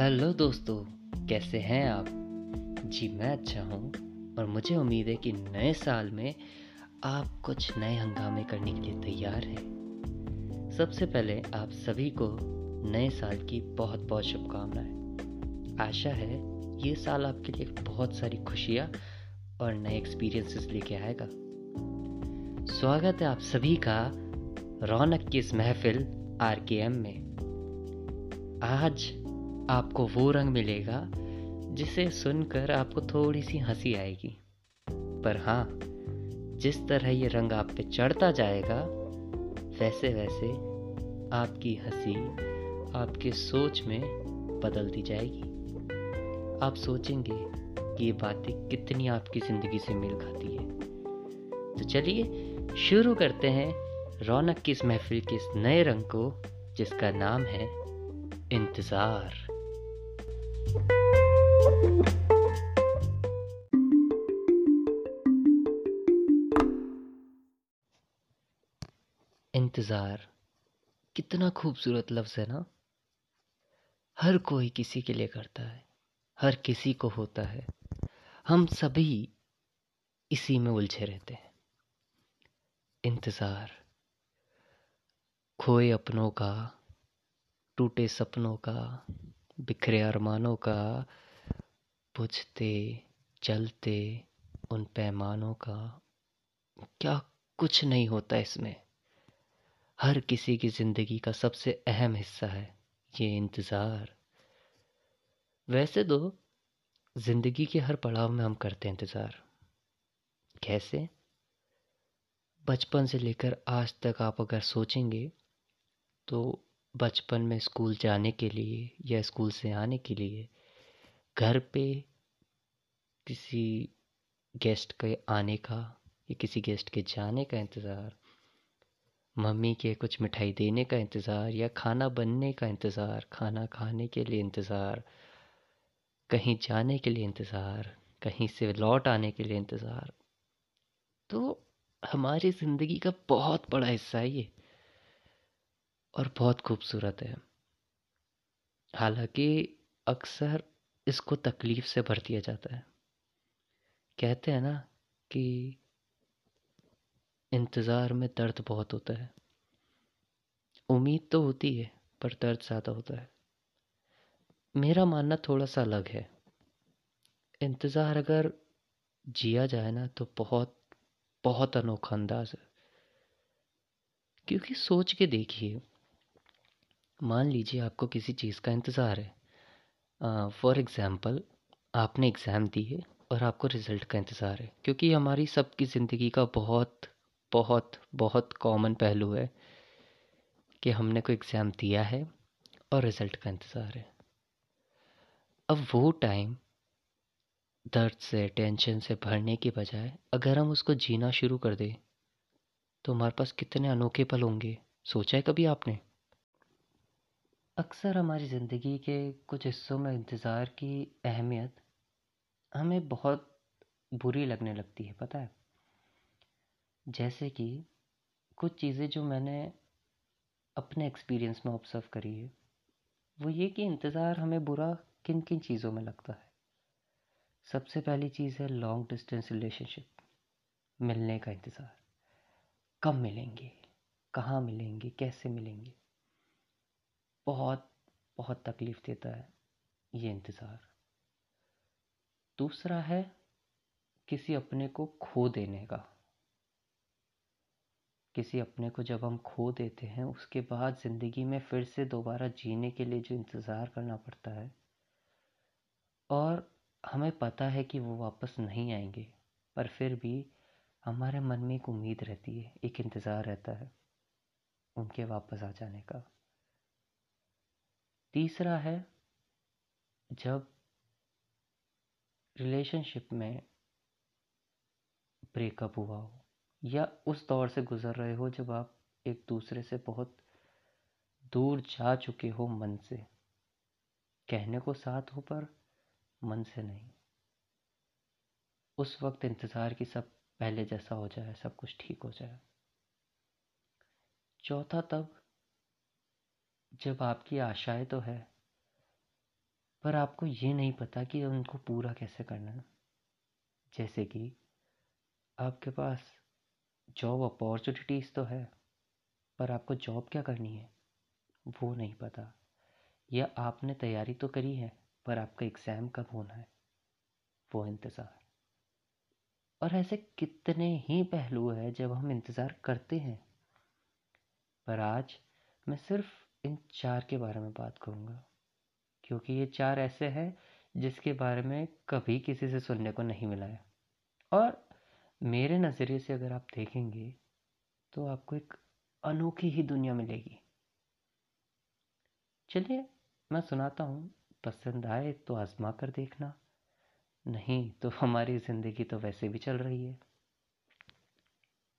Hello दोस्तों, कैसे हैं आप? जी, मैं अच्छा हूँ, और मुझे उम्मीद है कि नए साल में आप कुछ नए हंगामे करने के लिए तैयार हैं। सबसे पहले आप सभी को नए साल की बहुत बहुत शुभकामनाएँ। आशा है, ये साल आपके लिए बहुत सारी खुशियाँ और नए एक्सपीरियंसेस लेके आएगा। स्वागत है आप सभी का रौनक की इस महफिल आर में। आज आपको वो रंग मिलेगा जिसे सुनकर आपको थोड़ी सी हँसी आएगी। पर हाँ जिस तरह ये रंग आप पे चढ़ता जाएगा वैसे वैसे आपकी हँसी आपके सोच में बदलती जाएगी। आप सोचेंगे कि ये बातें कितनी आपकी ज़िंदगी से मेल खाती है। तो चलिए, शुरू करते हैं रौनक की इस महफिल के इस नए रंग को, जिसका नाम है इंतज़ार। इंतज़ार। कितना खूबसूरत लफ्ज़ है ना? हर कोई किसी के लिए करता है। हर किसी को होता है। हम सभी इसी में उलझे रहते हैं। इंतज़ार। खोए अपनों का, टूटे सपनों का बिखरे अरमानों का, बुझते चलते उन पैमानों का। क्या कुछ नहीं होता इसमें? हर किसी की ज़िंदगी का सबसे अहम हिस्सा है ये इंतज़ार। वैसे तो ज़िंदगी के हर पड़ाव में हम करते हैं इंतज़ार। कैसे? बचपन से लेकर आज तक आप अगर सोचेंगे तो बचपन में स्कूल जाने के लिए या स्कूल से आने के लिए घर पे किसी गेस्ट के आने का या किसी गेस्ट के जाने का इंतज़ार, मम्मी के कुछ मिठाई देने का इंतज़ार या खाना बनने का इंतज़ार, खाना खाने के लिए इंतज़ार, कहीं जाने के लिए इंतज़ार, कहीं से लौट आने के लिए इंतज़ार तो हमारी ज़िंदगी का बहुत बड़ा हिस्सा है ये। और बहुत खूबसूरत है। हालाँकि अक्सर इसको तकलीफ़ से भर दिया जाता है। कहते हैं ना कि इंतज़ार में दर्द बहुत होता है। उम्मीद तो होती है, पर दर्द ज़्यादा होता है। मेरा मानना थोड़ा सा अलग है। इंतज़ार अगर जिया जाए ना तो बहुत बहुत अनोखा अंदाज है। क्योंकि सोच के देखिए मान लीजिए आपको किसी चीज़ का इंतज़ार है। फॉर एग्ज़ाम्पल आपने एग्ज़ाम दी है और आपको रिज़ल्ट का इंतज़ार है, क्योंकि हमारी सबकी ज़िंदगी का बहुत बहुत बहुत कॉमन पहलू है कि हमने कोई एग्ज़ाम दिया है और रिज़ल्ट का इंतज़ार है। अब वो टाइम दर्द से टेंशन से भरने की बजाय अगर हम उसको जीना शुरू कर दें तो हमारे पास कितने अनोखे पल होंगे, सोचा है कभी आपने? अक्सर हमारी ज़िंदगी के कुछ हिस्सों में इंतज़ार की अहमियत हमें बहुत बुरी लगने लगती है, पता है। जैसे कि कुछ चीज़ें जो मैंने अपने एक्सपीरियंस में ऑब्ज़र्व करी है, वो ये कि इंतज़ार हमें बुरा किन किन चीज़ों में लगता है। सबसे पहली चीज़ है लॉन्ग डिस्टेंस रिलेशनशिप मिलने का इंतज़ार। कब मिलेंगे? कहाँ मिलेंगे? कैसे मिलेंगे? बहुत बहुत तकलीफ़ देता है ये इंतज़ार। दूसरा है किसी अपने को खो देने का। किसी अपने को जब हम खो देते हैं, उसके बाद ज़िंदगी में फिर से दोबारा जीने के लिए जो इंतज़ार करना पड़ता है, और हमें पता है कि वो वापस नहीं आएँगे, पर फिर भी हमारे मन में एक उम्मीद रहती है, एक इंतज़ार रहता है उनके वापस आ जाने का। तीसरा है, जब रिलेशनशिप में ब्रेकअप हुआ हो, या उस दौर से गुज़र रहे हो जब आप एक दूसरे से बहुत दूर जा चुके हो मन से। कहने को साथ हो पर मन से नहीं। उस वक्त इंतज़ार की सब पहले जैसा हो जाए, सब कुछ ठीक हो जाए। चौथा तब जब आपकी आशाएँ तो है, पर आपको ये नहीं पता कि उनको पूरा कैसे करना है। जैसे कि आपके पास जॉब अपॉर्चुनिटीज़ तो है, पर आपको जॉब क्या करनी है, वो नहीं पता। या आपने तैयारी तो करी है, पर आपका एग्ज़ाम कब होना है, वो इंतज़ार। और ऐसे कितने ही पहलू है जब हम इंतज़ार करते हैं, पर आज मैं सिर्फ़ इन चार के बारे में बात करूँगा। क्योंकि ये चार ऐसे हैं जिसके बारे में कभी किसी से सुनने को नहीं मिला है। और मेरे नज़रिए से अगर आप देखेंगे तो आपको एक अनोखी ही दुनिया मिलेगी। चलिए, मैं सुनाता हूँ। पसंद आए तो आजमा कर देखना। नहीं तो हमारी ज़िंदगी तो वैसे भी चल रही है।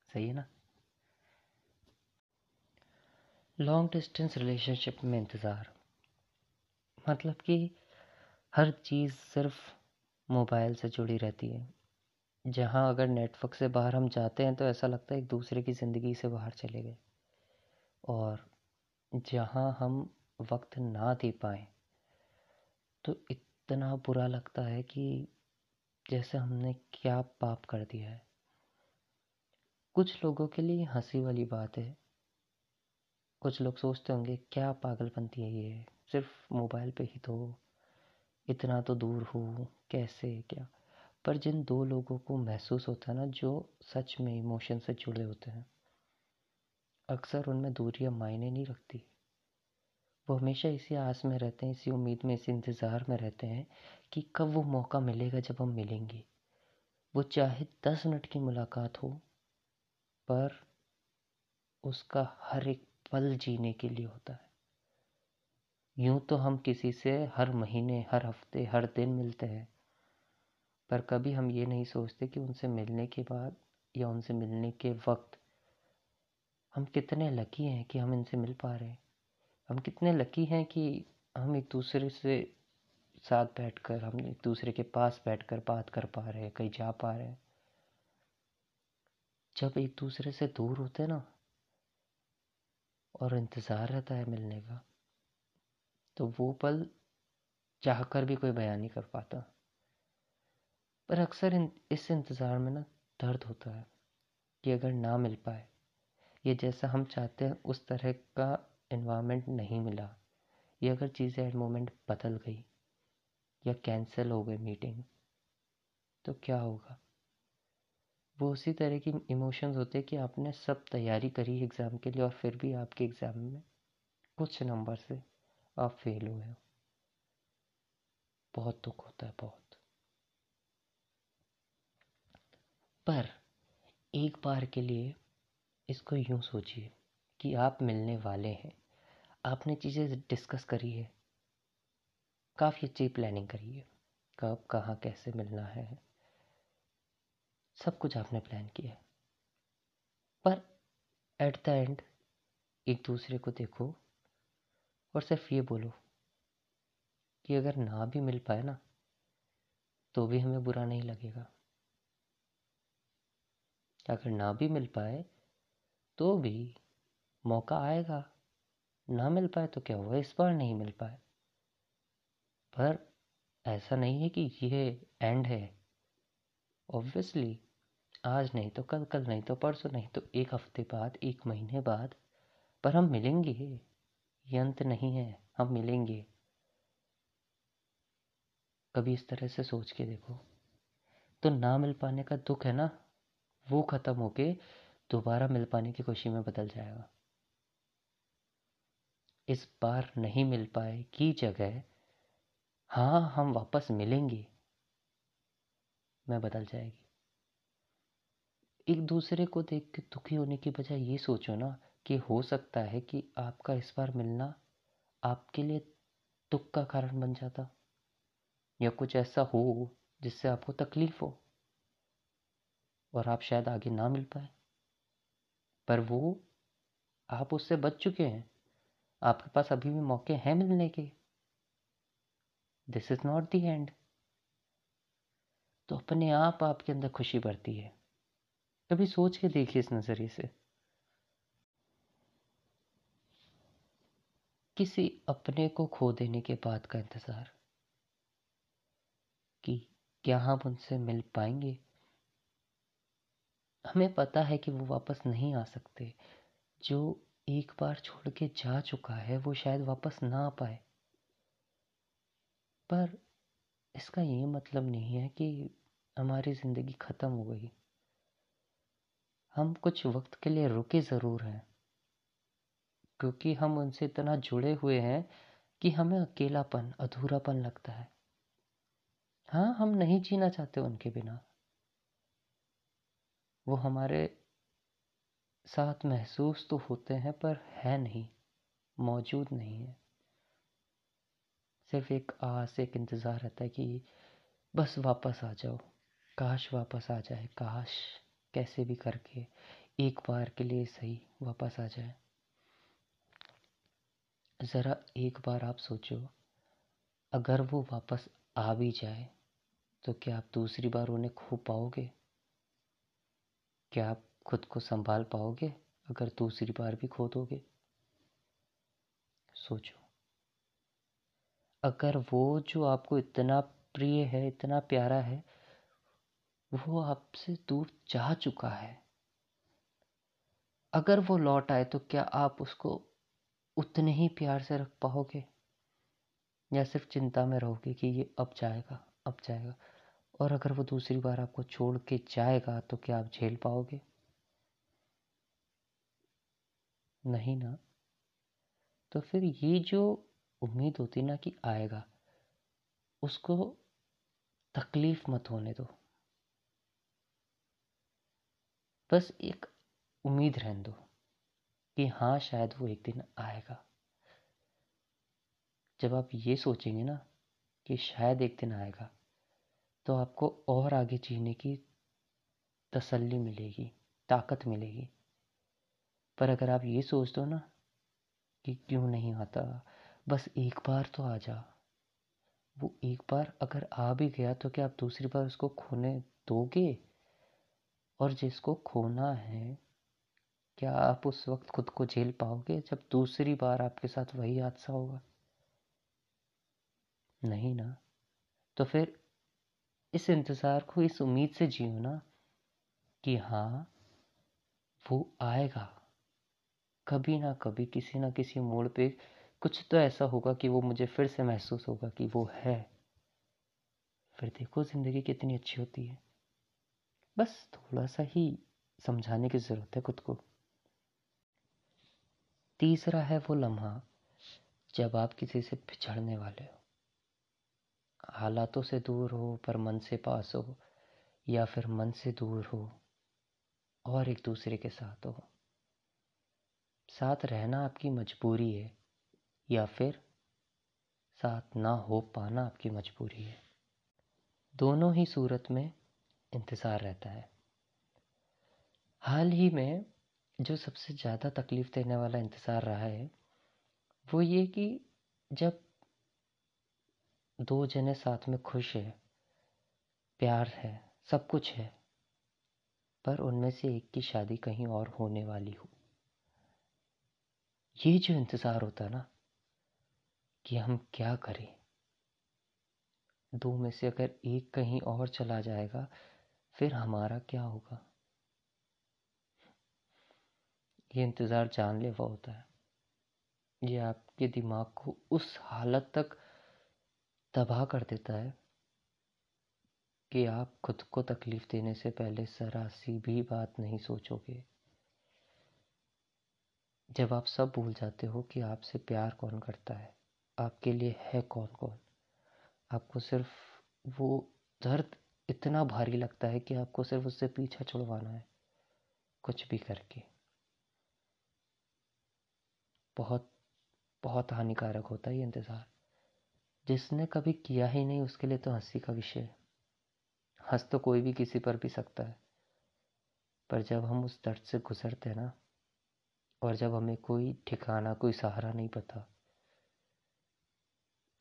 सही है ना? लॉन्ग डिस्टेंस रिलेशनशिप में इंतज़ार। मतलब कि हर चीज़ सिर्फ़ मोबाइल से जुड़ी रहती है। जहाँ अगर नेटवर्क से बाहर हम जाते हैं तो ऐसा लगता है एक दूसरे की ज़िंदगी से बाहर चले गए। और जहाँ हम वक्त ना दे पाए तो इतना बुरा लगता है कि जैसे हमने क्या पाप कर दिया है। कुछ लोगों के लिए हँसी वाली बात है कुछ लोग सोचते होंगे, क्या पागलपंती है ये? सिर्फ़ मोबाइल पे ही तो इतना तो दूर हो, कैसे, क्या? पर जिन दो लोगों को महसूस होता है ना, जो सच में इमोशन से जुड़े होते हैं, अक्सर उनमें दूरियाँ मायने नहीं रखती। वो हमेशा इसी आस में रहते हैं, इसी उम्मीद में, इसी इंतज़ार में रहते हैं कि कब वो मौका मिलेगा जब हम मिलेंगे। वो चाहे दस मिनट की मुलाकात हो, पर उसका हर एक पल जीने के लिए होता है। यूँ तो हम किसी से हर महीने, हर हफ़्ते, हर दिन मिलते हैं, पर कभी हम ये नहीं सोचते कि उनसे मिलने के बाद या उनसे मिलने के वक्त हम कितने लकी हैं कि हम इनसे मिल पा रहे हैं। हम कितने लकी हैं कि हम एक दूसरे से साथ बैठकर, हम एक दूसरे के पास बैठकर बात कर पा रहे हैं, कहीं जा पा रहे हैं। जब एक दूसरे से दूर होते ना और इंतज़ार रहता है मिलने का। तो वो पल चाह कर भी कोई बयान नहीं कर पाता। पर अक्सर इन, इस इंतज़ार में ना दर्द होता है कि अगर ना मिल पाए ये जैसा हम चाहते हैं उस तरह का इन्वामेंट नहीं मिला या अगर चीज़ें एट मोमेंट बदल गई या कैंसिल हो गई मीटिंग तो क्या होगा? वो उसी तरह की इमोशंस होते हैं कि आपने सब तैयारी करी एग्ज़ाम के लिए और फिर भी आपके एग्ज़ाम में कुछ नंबर से आप फेल हुए हो। बहुत दुख होता है, बहुत। पर एक बार के लिए इसको यूँ सोचिए कि आप मिलने वाले हैं। आपने चीज़ें डिस्कस करी है। काफ़ी अच्छी प्लानिंग करी है। कब, कहाँ, कैसे मिलना है? सब कुछ आपने प्लान किया है। पर एट द एंड एक दूसरे को देखो और सिर्फ़ ये बोलो कि अगर ना भी मिल पाए ना तो भी हमें बुरा नहीं लगेगा। अगर ना भी मिल पाए तो भी मौका आएगा। ना मिल पाए तो क्या हुआ? इस बार नहीं मिल पाए। पर ऐसा नहीं है कि ये एंड है। ऑब्वियसली आज नहीं तो कल कल नहीं तो परसों नहीं तो एक हफ़्ते बाद, एक महीने बाद, पर हम मिलेंगे। ये अंत नहीं है, हम मिलेंगे। कभी इस तरह से सोच के देखो। तो ना मिल पाने का दुख है ना? वो खत्म होके दोबारा मिल पाने की खुशी में बदल जाएगा। इस बार नहीं मिल पाए की जगह। हाँ हम वापस मिलेंगे। मैं बदल जाएगी। एक दूसरे को देख के दुखी होने की बजाय ये सोचो ना कि हो सकता है कि आपका इस बार मिलना आपके लिए दुख का कारण बन जाता या कुछ ऐसा हो जिससे आपको तकलीफ़ हो और आप शायद आगे ना मिल पाए। पर वो, आप उससे बच चुके हैं। आपके पास अभी भी मौके हैं मिलने के। This is not the end तो अपने आप आपके अंदर खुशी बढ़ती है। कभी सोच के देखिए इस नज़रिए से। किसी अपने को खो देने के बाद का इंतज़ार कि क्या हम उनसे मिल पाएँगे? हमें पता है कि वो वापस नहीं आ सकते। जो एक बार छोड़ के जा चुका है, वो शायद वापस ना आ पाए। पर इसका ये मतलब नहीं है कि हमारी ज़िंदगी ख़त्म हो गई। हम कुछ वक्त के लिए रुके ज़रूर हैं, क्योंकि हम उनसे इतना जुड़े हुए हैं कि हमें अकेलापन, अधूरापन लगता है। हाँ हम नहीं जीना चाहते उनके बिना। वो हमारे साथ महसूस तो होते हैं, पर है नहीं, मौजूद नहीं है। सिर्फ़ एक आस, एक इंतज़ार रहता है कि बस वापस आ जाओ, काश वापस आ जाए, काश। कैसे भी करके एक बार के लिए सही वापस आ जाए। ज़रा एक बार आप सोचो, अगर वो वापस आ भी जाए तो क्या आप दूसरी बार उन्हें खो पाओगे? क्या आप खुद को संभाल पाओगे, अगर दूसरी बार भी खो दोगे? सोचो। अगर वो जो आपको इतना प्रिय है, इतना प्यारा है वो आपसे दूर जा चुका है। अगर वो लौट आए तो क्या आप उसको उतने ही प्यार से रख पाओगे? या सिर्फ़ चिंता में रहोगे कि ये अब जाएगा अब जाएगा? और अगर वो दूसरी बार आपको छोड़ के जाएगा तो क्या आप झेल पाओगे? नहीं ना। तो फिर ये जो उम्मीद होती ना कि आएगा, उसको तकलीफ़ मत होने दो। बस एक उम्मीद रहने दो कि हाँ शायद वो एक दिन आएगा। जब आप ये सोचेंगे ना कि शायद एक दिन आएगा तो आपको और आगे जीने की तसल्ली मिलेगी, ताकत मिलेगी। पर अगर आप ये सोच दो ना कि क्यों नहीं आता, बस एक बार तो आ जा। वो एक बार अगर आ भी गया तो क्या आप दूसरी बार उसको खोने दोगे? और जिसको खोना है, क्या आप उस वक्त खुद को झेल पाओगे जब दूसरी बार आपके साथ वही हादसा होगा? नहीं ना। तो फिर इस इंतज़ार को, इस उम्मीद से जियो ना कि हाँ वो आएगा। कभी ना कभी, किसी ना किसी मोड़ पे कुछ तो ऐसा होगा कि वो मुझे फिर से महसूस होगा कि वो है। फिर देखो, ज़िंदगी कितनी अच्छी होती है। बस थोड़ा सा ही समझाने की ज़रूरत है खुद को। तीसरा है वो लम्हा, जब आप किसी से पिछड़ने वाले हो। हालातों से दूर हो, पर मन से पास हो, या फिर मन से दूर हो, और एक दूसरे के साथ हो। साथ रहना आपकी मजबूरी है, या फिर साथ ना हो पाना आपकी मजबूरी है। दोनों ही सूरत में इंतज़ार रहता है। हाल ही में जो सबसे ज़्यादा तकलीफ़ देने वाला इंतज़ार रहा है, वो ये कि जब दो जने साथ में खुश है, प्यार है, सब कुछ है, पर उनमें से एक की शादी कहीं और होने वाली हो। ये जो इंतज़ार होता ना, कि हम क्या करें? दो में से अगर एक कहीं और चला जाएगा फिर हमारा क्या होगा? ये इंतज़ार जानलेवा होता है। ये आपके दिमाग को उस हालत तक तबाह कर देता है कि आप खुद को तकलीफ़ देने से पहले सरासी भी बात नहीं सोचोगे। जब आप सब भूल जाते हो कि आपसे प्यार कौन करता है, आपके लिए है कौन कौन आपको सिर्फ़ वो दर्द इतना भारी लगता है कि आपको सिर्फ़ उससे पीछा छुड़वाना है, कुछ भी करके। बहुत बहुत हानिकारक होता है ये इंतज़ार। जिसने कभी किया ही नहीं, उसके लिए तो हँसी का विषय है। हंस तो कोई भी किसी पर भी सकता है। पर जब हम उस दर्द से गुजरते हैं ना, और जब हमें कोई ठिकाना, कोई सहारा नहीं पता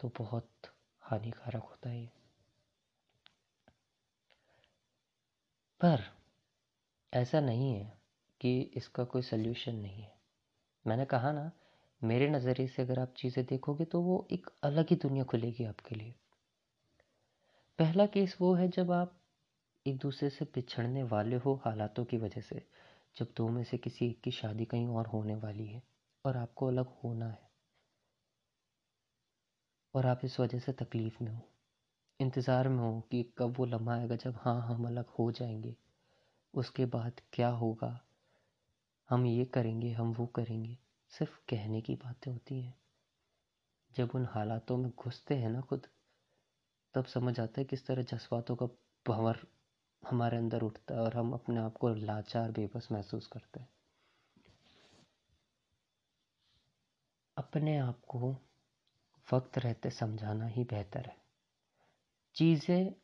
तो बहुत हानिकारक होता है पर ऐसा नहीं है कि इसका कोई सल्यूशन नहीं है। मैंने कहा ना, मेरे नज़रिए से अगर आप चीज़ें देखोगे तो वो एक अलग ही दुनिया खुलेगी आपके लिए। पहला केस वो है जब आप एक दूसरे से पिछड़ने वाले हो हालातों की वजह से, जब दो में से किसी एक की शादी कहीं और होने वाली है और आपको अलग होना है और आप इस वजह से तकलीफ़ में हो। इंतज़ार में हो कि कब वो लम्हा आएगा जब हाँ हम अलग हो जाएँगे। उसके बाद क्या होगा? हम ये करेंगे, हम वो करेंगे। सिर्फ़ कहने की बातें होती हैं। जब उन हालातों में घुसते हैं ना खुद, तब समझ आता है किस तरह जज्बातों का भंवर हमारे अंदर उठता है और हम अपने आप को लाचार, बेबस महसूस करते हैं। अपने आप को वक्त रहते समझाना ही बेहतर है। चीज़ें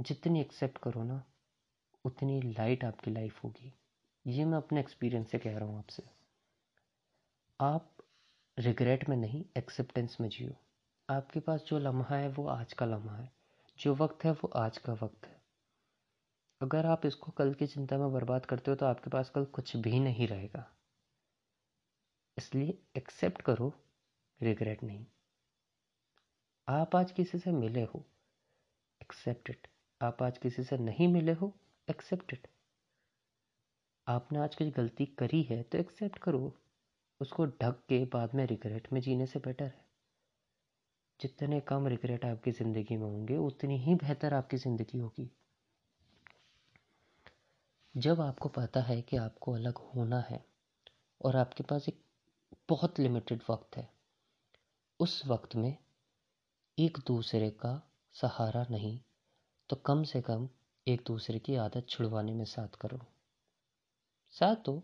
जितनी एक्सेप्ट करो ना, उतनी लाइट आपकी लाइफ होगी। ये मैं अपने एक्सपीरियंस से कह रहा हूँ आपसे। आप रिग्रेट में नहीं एक्सेप्टेंस में जियो। आपके पास जो लम्हा है, वो आज का लम्हा है। जो वक्त है, वो आज का वक्त है। अगर आप इसको कल की चिंता में बर्बाद करते हो तो आपके पास कल कुछ भी नहीं रहेगा। इसलिए एक्सेप्ट करो रिग्रेट नहीं। आप आज किसी से मिले हो एक्सेप्टेड आप आज किसी से नहीं मिले हो एक्सेप्टेड आपने आज कुछ गलती करी है तो एक्सेप्ट करो। उसको ढक के बाद में रिग्रेट में जीने से बेटर है। जितने कम रिग्रेट आपकी ज़िंदगी में होंगे, उतनी ही बेहतर आपकी ज़िंदगी होगी। जब आपको पता है कि आपको अलग होना है और आपके पास एक बहुत लिमिटेड वक्त है, उस वक्त में एक दूसरे का सहारा नहीं तो कम से कम एक दूसरे की आदत छुड़वाने में साथ करो। साथ तो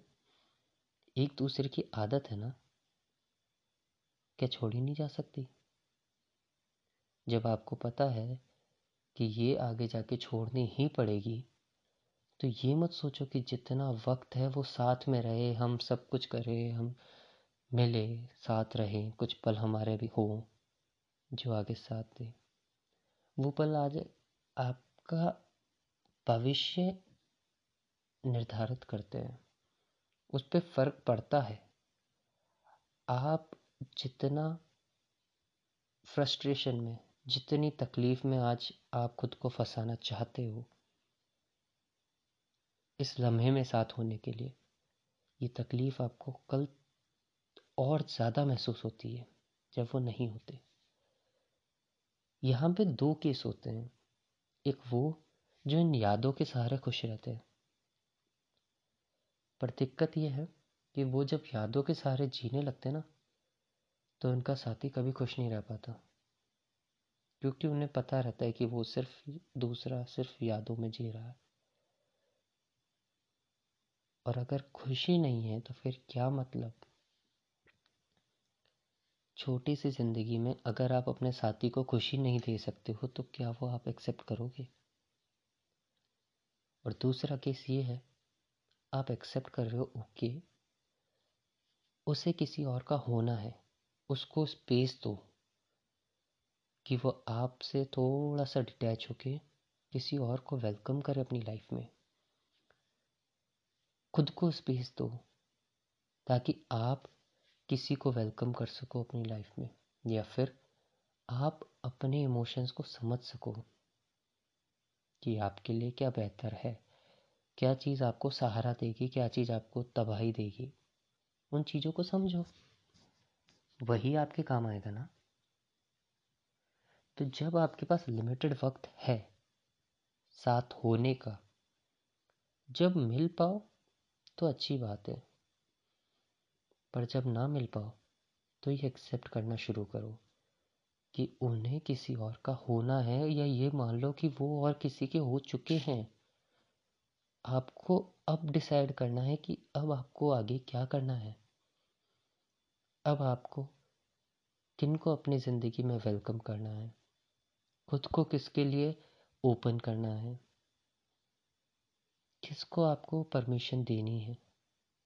एक दूसरे की आदत है ना, क्या छोड़ी नहीं जा सकती? जब आपको पता है कि ये आगे जाके छोड़नी ही पड़ेगी तो ये मत सोचो कि जितना वक्त है वो साथ में रहे, हम सब कुछ करें, हम मिले, साथ रहें, कुछ पल हमारे भी हो। जो आगे साथ दे वो पल आज आपका भविष्य निर्धारित करते हैं। उस पर फ़र्क पड़ता है। आप जितना फ्रस्ट्रेशन में, जितनी तकलीफ़ में आज आप खुद को फंसाना चाहते हो, इस लम्हे में साथ होने के लिए, ये तकलीफ़ आपको कल और ज़्यादा महसूस होती है जब वो नहीं होते। यहाँ पे दो केस होते हैं। एक वो, जो इन यादों के सहारे खुश रहते हैं। पर दिक्कत यह है कि वो जब यादों के सहारे जीने लगते ना तो उनका साथी कभी खुश नहीं रह पाता। क्योंकि उन्हें पता रहता है कि वो सिर्फ़ दूसरा सिर्फ़ यादों में जी रहा है। और अगर खुशी नहीं है तो फिर क्या मतलब? छोटी सी ज़िंदगी में अगर आप अपने साथी को खुशी नहीं दे सकते हो तो क्या वो आप एक्सेप्ट करोगे? और दूसरा केस ये है, आप एक्सेप्ट कर रहे हो ओके उसे किसी और का होना है, उसको स्पेस दो, कि वो आपसे थोड़ा सा डिटैच होके किसी और को वेलकम करे अपनी लाइफ में। खुद को स्पेस दो, ताकि आप किसी को वेलकम कर सको अपनी लाइफ में, या फिर आप अपने इमोशंस को समझ सको कि आपके लिए क्या बेहतर है, क्या चीज़ आपको सहारा देगी, क्या चीज़ आपको तबाही देगी, उन चीज़ों को समझो। वही आपके काम आएगा ना। तो जब आपके पास लिमिटेड वक्त है साथ होने का, जब मिल पाओ तो अच्छी बात है। पर जब ना मिल पाओ तो ये एक्सेप्ट करना शुरू करो कि उन्हें किसी और का होना है या ये मान लो कि वो और किसी के हो चुके हैं। आपको अब डिसाइड करना है कि अब आपको आगे क्या करना है। अब आपको किन को अपनी ज़िंदगी में वेलकम करना है? खुद को किसके लिए ओपन करना है? किसको आपको परमिशन देनी है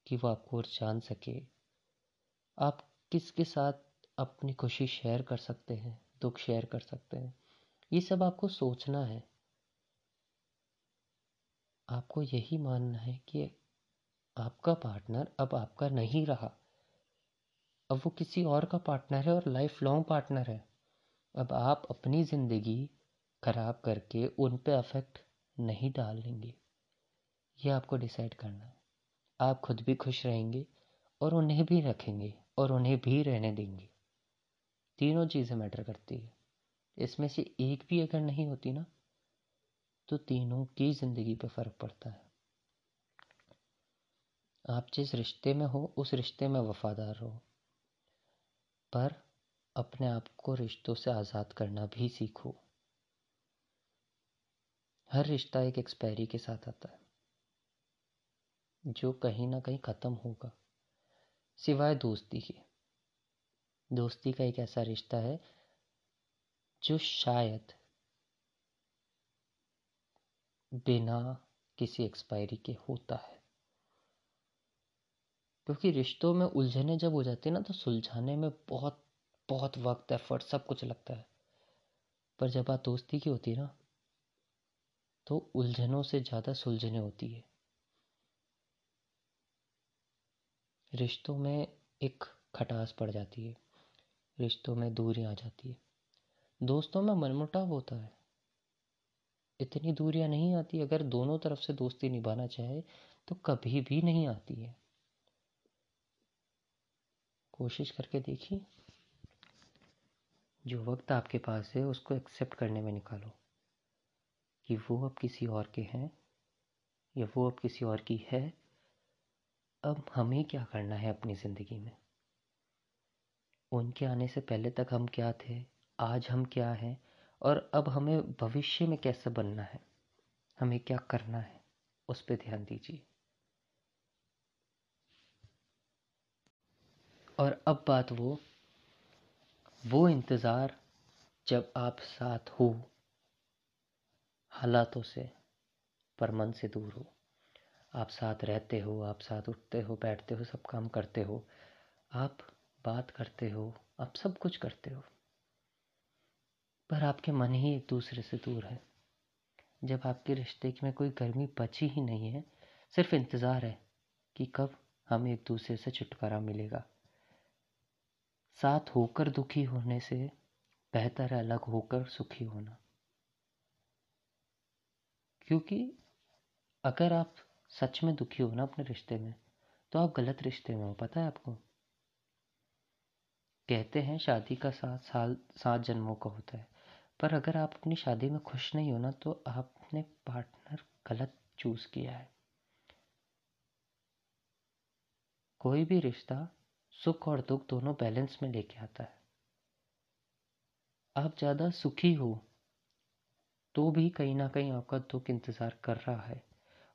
कि वो आपको और जान सके? आप किसके साथ अपनी खुशी शेयर कर सकते हैं, दुख शेयर कर सकते हैं? ये सब आपको सोचना है। आपको यही मानना है कि आपका पार्टनर अब आपका नहीं रहा। अब वो किसी और का पार्टनर है और लाइफ लॉन्ग पार्टनर है। अब आप अपनी ज़िंदगी खराब करके उन पे अफेक्ट नहीं डाल डालेंगे। ये आपको डिसाइड करना है। आप खुद भी खुश रहेंगे और उन्हें भी रखेंगे। और उन्हें भी रहने देंगे। तीनों चीज़ें मैटर करती है। इसमें से एक भी अगर नहीं होती ना तो तीनों की ज़िंदगी पे फ़र्क पड़ता है। आप जिस रिश्ते में हो, उस रिश्ते में वफादार रहो। पर अपने आप को रिश्तों से आज़ाद करना भी सीखो। हर रिश्ता एक एक्सपायरी के साथ आता है। जो कहीं ना कहीं ख़त्म होगा। सिवाय दोस्ती के। दोस्ती का एक ऐसा रिश्ता है, जो शायद बिना किसी एक्सपायरी के होता है। क्योंकि रिश्तों में उलझने जब हो जाती है ना तो सुलझाने में बहुत बहुत वक्त एफर्ट सब कुछ लगता है। पर जब बात दोस्ती की होती है ना तो उलझनों से ज़्यादा सुलझने होती है। रिश्तों में एक खटास पड़ जाती है, रिश्तों में दूरी आ जाती है। दोस्तों में मनमुटाव होता है। इतनी दूरियाँ नहीं आती, अगर दोनों तरफ़ से दोस्ती निभाना चाहे तो कभी भी नहीं आती है। कोशिश करके देखिए। जो वक्त आपके पास है, उसको एक्सेप्ट करने में निकालो कि वो अब किसी और के हैं, या वो अब किसी और की है। अब हमें क्या करना है अपनी ज़िंदगी में? उनके आने से पहले तक हम क्या थे? आज हम क्या हैं? और अब हमें भविष्य में कैसे बनना है? हमें क्या करना है? उस पर ध्यान दीजिए। और अब बात वो वो इंतज़ार जब आप साथ हो, हालातों से, पर मन से दूर हो। आप साथ रहते हो, आप साथ उठते हो, बैठते हो, सब काम करते हो, आप बात करते हो, आप सब कुछ करते हो, पर आपके मन ही एक दूसरे से दूर है। जब आपके रिश्ते में कोई गर्मी बची ही नहीं है, सिर्फ़ इंतज़ार है कि कब हम एक दूसरे से छुटकारा मिलेगा। साथ होकर दुखी होने से बेहतर है अलग होकर सुखी होना। क्योंकि अगर आप सच में दुखी हो ना अपने रिश्ते में? तो आप गलत रिश्ते में हो, पता है आपको? कहते हैं, शादी का सात साल, सात जन्मों का होता है। पर अगर आप अपनी शादी में खुश नहीं हो ना तो आपने पार्टनर गलत चूज़ किया है। कोई भी रिश्ता सुख और दुख दोनों बैलेंस में लेके आता है। आप ज़्यादा सुखी हो तो भी कहीं ना कहीं आपका दुख इंतज़ार कर रहा है।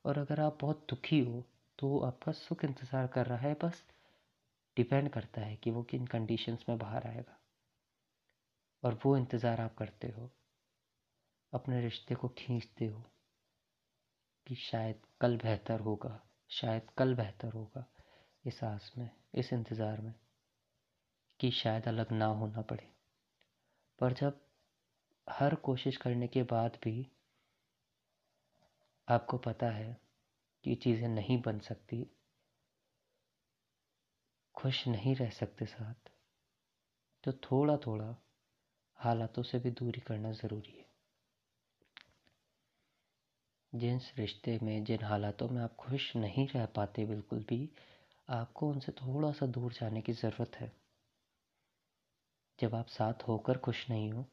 और अगर आप बहुत दुखी हो तो आपका सुख इंतज़ार कर रहा है, बस डिपेंड करता है कि वो किन कंडीशंस में बाहर आएगा। और वो इंतज़ार आप करते हो, अपने रिश्ते को खींचते हो कि शायद कल बेहतर होगा, शायद कल बेहतर होगा इस आस में, इस इंतज़ार में कि शायद अलग ना होना पड़े। पर जब हर कोशिश करने के बाद भी आपको पता है कि चीज़ें नहीं बन सकती। खुश नहीं रह सकते साथ। तो थोड़ा थोड़ा हालातों से भी दूरी करना ज़रूरी है। जिस रिश्ते में, जिन हालातों में आप खुश नहीं रह पाते बिल्कुल भी, आपको उनसे थोड़ा सा दूर जाने की ज़रूरत है। जब आप साथ होकर खुश नहीं हो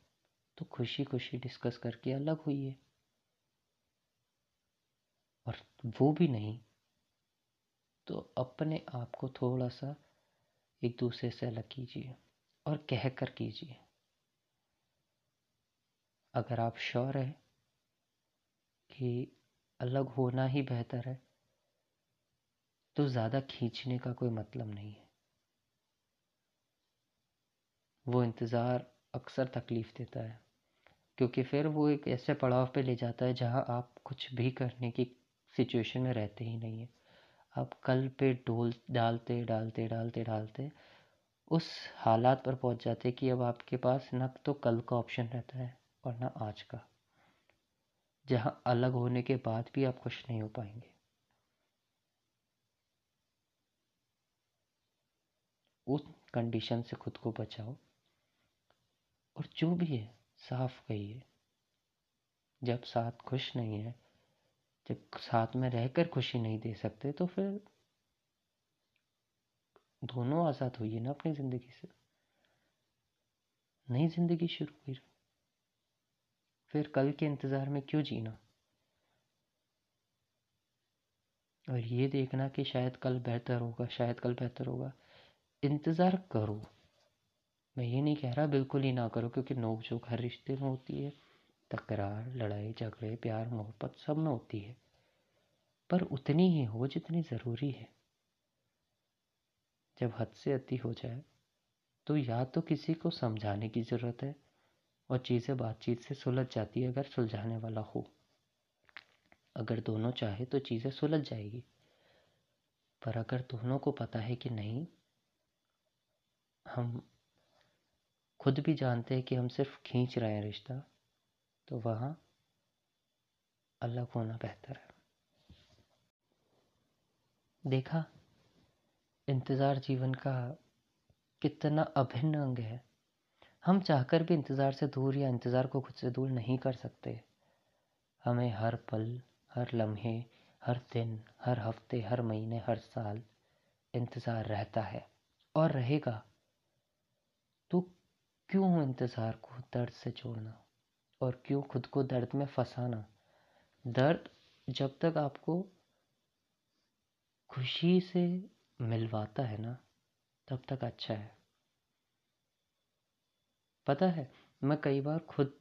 तो खुशी खुशी डिस्कस करके अलग हुई और वो भी नहीं तो अपने आप को थोड़ा सा एक दूसरे से अलग कीजिए और कह कर कीजिए। अगर आप श्योर हैं कि अलग होना ही बेहतर है तो ज़्यादा खींचने का कोई मतलब नहीं है। वो इंतज़ार अक्सर तकलीफ़ देता है, क्योंकि फिर वो एक ऐसे पड़ाव पे ले जाता है जहाँ आप कुछ भी करने की सिचुएशन में रहते ही नहीं है। आप कल पे डोल, डालते डालते डालते डालते उस हालात पर पहुँच जाते कि अब आपके पास न तो कल का ऑप्शन रहता है और ना आज का, जहाँ अलग होने के बाद भी आप खुश नहीं हो पाएँगे। उस कंडीशन से खुद को बचाओ और जो भी है, साफ़ कहिए, जब साथ खुश नहीं है जब साथ में रहकर खुशी नहीं दे सकते तो फिर दोनों आज़ाद होइए ना अपनी ज़िंदगी से। नई ज़िंदगी शुरू हुई। फिर कल के इंतज़ार में क्यों जीना? और ये देखना कि शायद कल बेहतर होगा, शायद कल बेहतर होगा। इंतज़ार करो। मैं ये नहीं कह रहा, बिल्कुल ही ना करो, क्योंकि नोक झोंक हर रिश्ते में होती है। तकरार, लड़ाई, झगड़े, प्यार, मोहब्बत सब में होती है। पर उतनी ही हो जितनी ज़रूरी है। जब हद से अति हो जाए तो या तो किसी को समझाने की ज़रूरत है और चीज़ें बातचीत से सुलझ जाती है अगर सुलझाने वाला हो। अगर दोनों चाहे तो चीज़ें सुलझ जाएगी। पर अगर दोनों को पता है कि नहीं, हम खुद भी जानते हैं कि हम सिर्फ़ खींच रहे हैं रिश्ता तो वहाँ अलग होना बेहतर है। देखा, इंतज़ार जीवन का कितना अभिन्न अंग है। हम चाहकर भी इंतज़ार से दूर या इंतज़ार को खुद से दूर नहीं कर सकते। हमें हर पल, हर लम्हे, हर दिन, हर हफ़्ते, हर महीने, हर साल इंतज़ार रहता है और रहेगा। तो क्यों इंतज़ार को दर्द से जोड़ना? और क्यों खुद को दर्द में फंसाना? दर्द जब तक आपको खुशी से मिलवाता है ना, तब तक अच्छा है। पता है, मैं कई बार खुद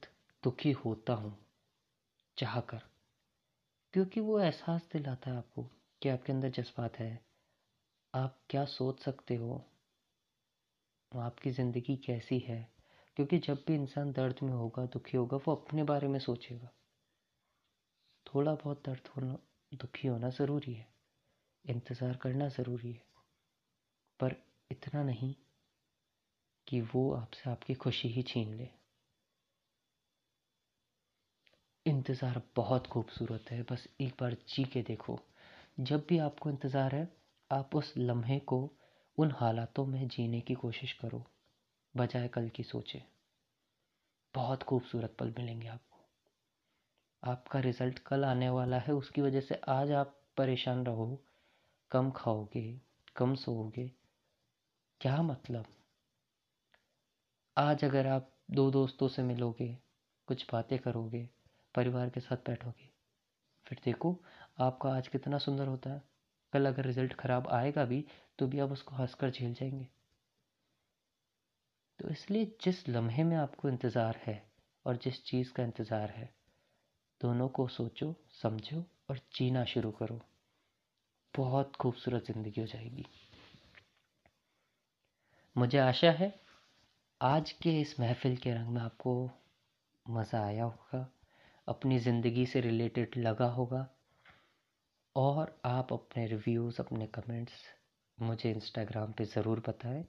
दुखी होता हूँ चाह कर क्योंकि वो एहसास दिलाता है आपको कि आपके अंदर जज्बात है। आप क्या सोच सकते हो? आपकी ज़िंदगी कैसी है? क्योंकि जब भी इंसान दर्द में होगा, दुखी होगा, वो अपने बारे में सोचेगा। थोड़ा बहुत दर्द होना, दुखी होना ज़रूरी है। इंतज़ार करना ज़रूरी है। पर इतना नहीं कि वो आपसे आपकी खुशी ही छीन ले। इंतज़ार बहुत खूबसूरत है। बस एक बार जी के देखो। जब भी आपको इंतज़ार है, आप उस लम्हे को, उन हालातों में जीने की कोशिश करो। बजाय कल की सोचे। बहुत खूबसूरत पल मिलेंगे आपको। आपका रिज़ल्ट कल आने वाला है, उसकी वजह से आज आप परेशान रहो। कम खाओगे, कम सोओगे। क्या मतलब? आज अगर आप दो दोस्तों से मिलोगे, कुछ बातें करोगे, परिवार के साथ बैठोगे, फिर देखो आपका आज कितना सुंदर होता है। कल अगर रिज़ल्ट खराब आएगा भी तो भी आप उसको हंसकर झेल जाएँगे। इसलिए जिस लम्हे में आपको इंतज़ार है और जिस चीज़ का इंतज़ार है, दोनों को सोचो, समझो और जीना शुरू करो। बहुत खूबसूरत ज़िंदगी हो जाएगी। मुझे आशा है आज के इस महफिल के रंग में आपको मज़ा आया होगा, अपनी ज़िंदगी से रिलेटेड लगा होगा और आप अपने रिव्यूज़, अपने कमेंट्स मुझे इंस्टाग्राम पे ज़रूर बताएँ।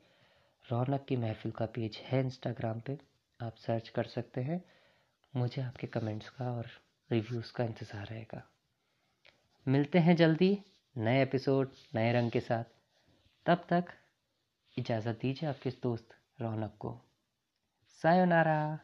रौनक की महफिल का पेज है इंस्टाग्राम पे, आप सर्च कर सकते हैं। मुझे आपके कमेंट्स का और रिव्यूज़ का इंतज़ार रहेगा। मिलते हैं जल्दी, नए एपिसोड नए रंग के साथ। तब तक इजाज़त दीजिए आपके दोस्त रौनक को। सायोनारा